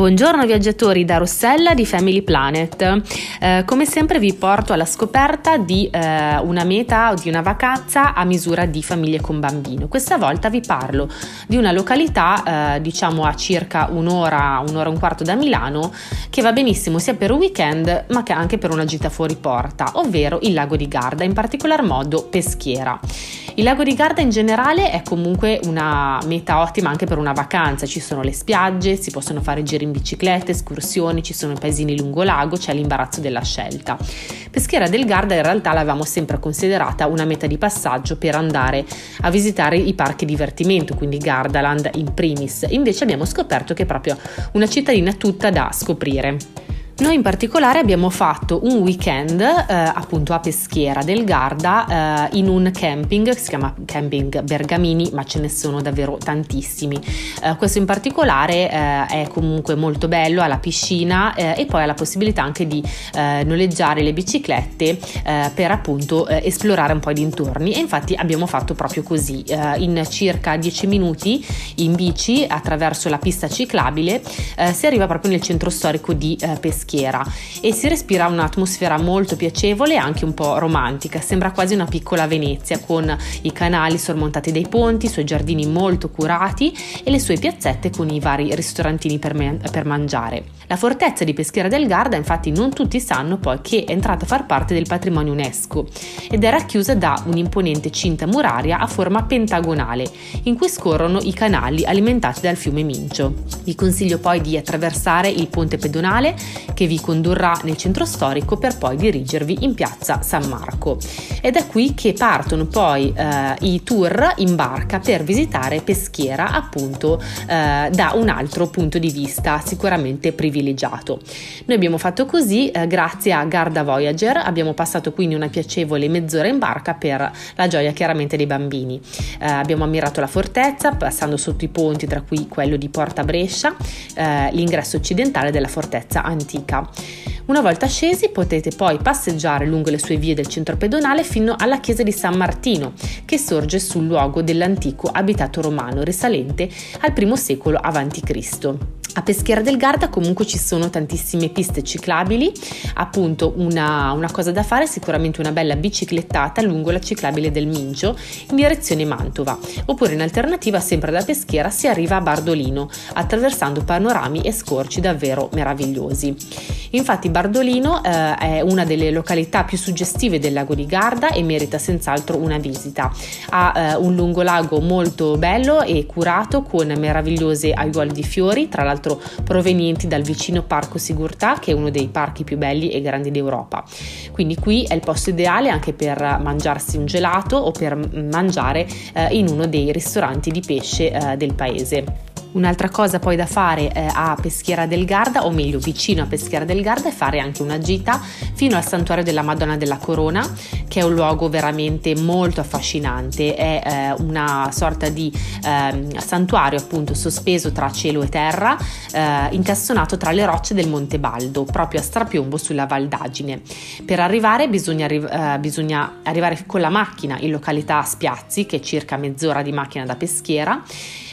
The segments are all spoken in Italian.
Buongiorno viaggiatori da Rossella di Family Planet. Eh, come sempre vi porto alla scoperta di eh, una meta o di una vacanza a misura di famiglie con bambino. Questa volta vi parlo di una località, eh, diciamo a circa un'ora, un'ora e un quarto da Milano, che va benissimo sia per un weekend ma che anche per una gita fuori porta, ovvero il lago di Garda, in particolar modo Peschiera. Il lago di Garda in generale è comunque una meta ottima anche per una vacanza, ci sono le spiagge, si possono fare giri in bicicletta, escursioni, ci sono i paesini lungo lago, c'è l'imbarazzo della scelta. Peschiera del Garda in realtà l'avevamo sempre considerata una meta di passaggio per andare a visitare i parchi divertimento, quindi Gardaland in primis, invece abbiamo scoperto che è proprio una cittadina tutta da scoprire. Noi in particolare abbiamo fatto un weekend eh, appunto a Peschiera del Garda eh, in un camping che si chiama Camping Bergamini, ma ce ne sono davvero tantissimi. Eh, questo in particolare eh, è comunque molto bello, ha la piscina eh, e poi ha la possibilità anche di eh, noleggiare le biciclette per appunto esplorare un po' i dintorni e infatti abbiamo fatto proprio così. in circa 10 minuti in bici attraverso la pista ciclabile si arriva proprio nel centro storico di Peschiera schiera e si respira un'atmosfera molto piacevole e anche un po' romantica, sembra quasi una piccola Venezia con i canali sormontati dai ponti, i suoi giardini molto curati e le sue piazzette con i vari ristorantini per, me- per mangiare. La fortezza di Peschiera del Garda infatti non tutti sanno poi che è entrata a far parte del patrimonio UNESCO ed è racchiusa da un'imponente cinta muraria a forma pentagonale in cui scorrono i canali alimentati dal fiume Mincio. Vi consiglio poi di attraversare il ponte pedonale che vi condurrà nel centro storico per poi dirigervi in piazza San Marco. È qui che partono poi eh, i tour in barca per visitare Peschiera appunto eh, da un altro punto di vista sicuramente privilegiato. Noi abbiamo fatto così eh, grazie a Garda Voyager, abbiamo passato quindi una piacevole mezz'ora in barca per la gioia chiaramente dei bambini. Eh, abbiamo ammirato la fortezza passando sotto i ponti tra cui quello di Porta Brescia, eh, l'ingresso occidentale della fortezza antica Bianca. Una volta scesi potete poi passeggiare lungo le sue vie del centro pedonale fino alla chiesa di San Martino, che sorge sul luogo dell'antico abitato romano risalente al I secolo a.C. A Peschiera del Garda comunque ci sono tantissime piste ciclabili, appunto una, una, cosa da fare è sicuramente una bella biciclettata lungo la ciclabile del Mincio in direzione Mantova, oppure in alternativa sempre da Peschiera si arriva a Bardolino attraversando panorami e scorci davvero meravigliosi. Infatti Bardolino eh, è una delle località più suggestive del lago di Garda e merita senz'altro una visita. Ha eh, un lungo lago molto bello e curato con meravigliose aiuole di fiori, tra l'altro l'altro provenienti dal vicino Parco Sigurtà, che è uno dei parchi più belli e grandi d'Europa. Quindi qui è il posto ideale anche per mangiarsi un gelato o per mangiare eh, in uno dei ristoranti di pesce eh, del paese. Un'altra cosa poi da fare eh, a Peschiera del Garda, o meglio vicino a Peschiera del Garda, è fare anche una gita fino al santuario della Madonna della Corona, che è un luogo veramente molto affascinante. È eh, una sorta di eh, santuario appunto sospeso tra cielo e terra, eh, incassonato tra le rocce del Monte Baldo, proprio a strapiombo sulla Valdagine. Per arrivare bisogna, arri- eh, bisogna arrivare con la macchina in località Spiazzi, che è circa mezz'ora di macchina da Peschiera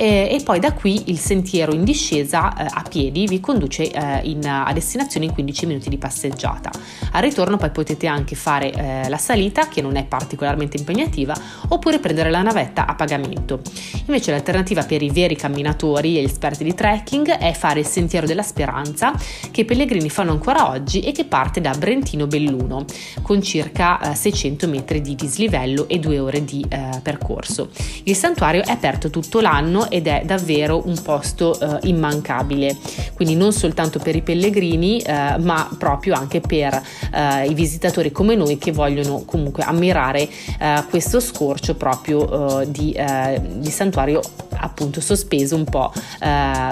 eh, e poi da qui il sentiero in discesa eh, a piedi vi conduce eh, in, a destinazione in 15 minuti di passeggiata. Al ritorno poi potete anche fare eh, la salita che non è particolarmente impegnativa oppure prendere la navetta a pagamento. Invece l'alternativa per i veri camminatori e gli esperti di trekking è fare il sentiero della speranza che i pellegrini fanno ancora oggi e che parte da Brentino Belluno con circa 600 eh, metri di dislivello e due ore di eh, percorso. Il santuario è aperto tutto l'anno ed è davvero un posto eh, immancabile, quindi non soltanto per i pellegrini eh, ma proprio anche per eh, i visitatori come noi che vogliono comunque ammirare eh, questo scorcio proprio eh, di, di, santuario appunto sospeso un po'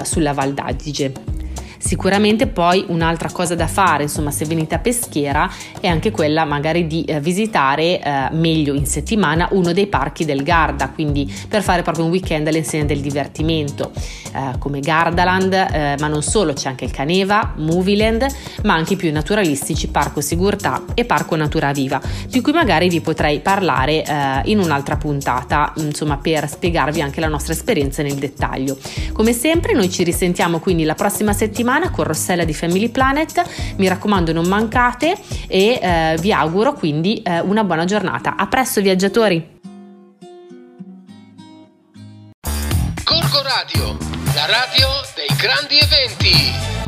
sulla Val d'Adige. Sicuramente poi un'altra cosa da fare, insomma, se venite a Peschiera è anche quella magari di eh, visitare eh, meglio in settimana uno dei parchi del Garda, quindi per fare proprio un weekend all'insegna del divertimento, eh, come Gardaland, eh, ma non solo, c'è anche il Caneva, Movieland, ma anche i più naturalistici Parco Sigurtà e Parco Natura Viva, di cui magari vi potrei parlare eh, in un'altra puntata, insomma, per spiegarvi anche la nostra esperienza nel dettaglio. Come sempre, noi ci risentiamo quindi la prossima settimana con Rossella di Family Planet. Mi raccomando, non mancate e eh, vi auguro quindi eh, una buona giornata. A presto, viaggiatori! Corco Radio, la radio dei grandi eventi.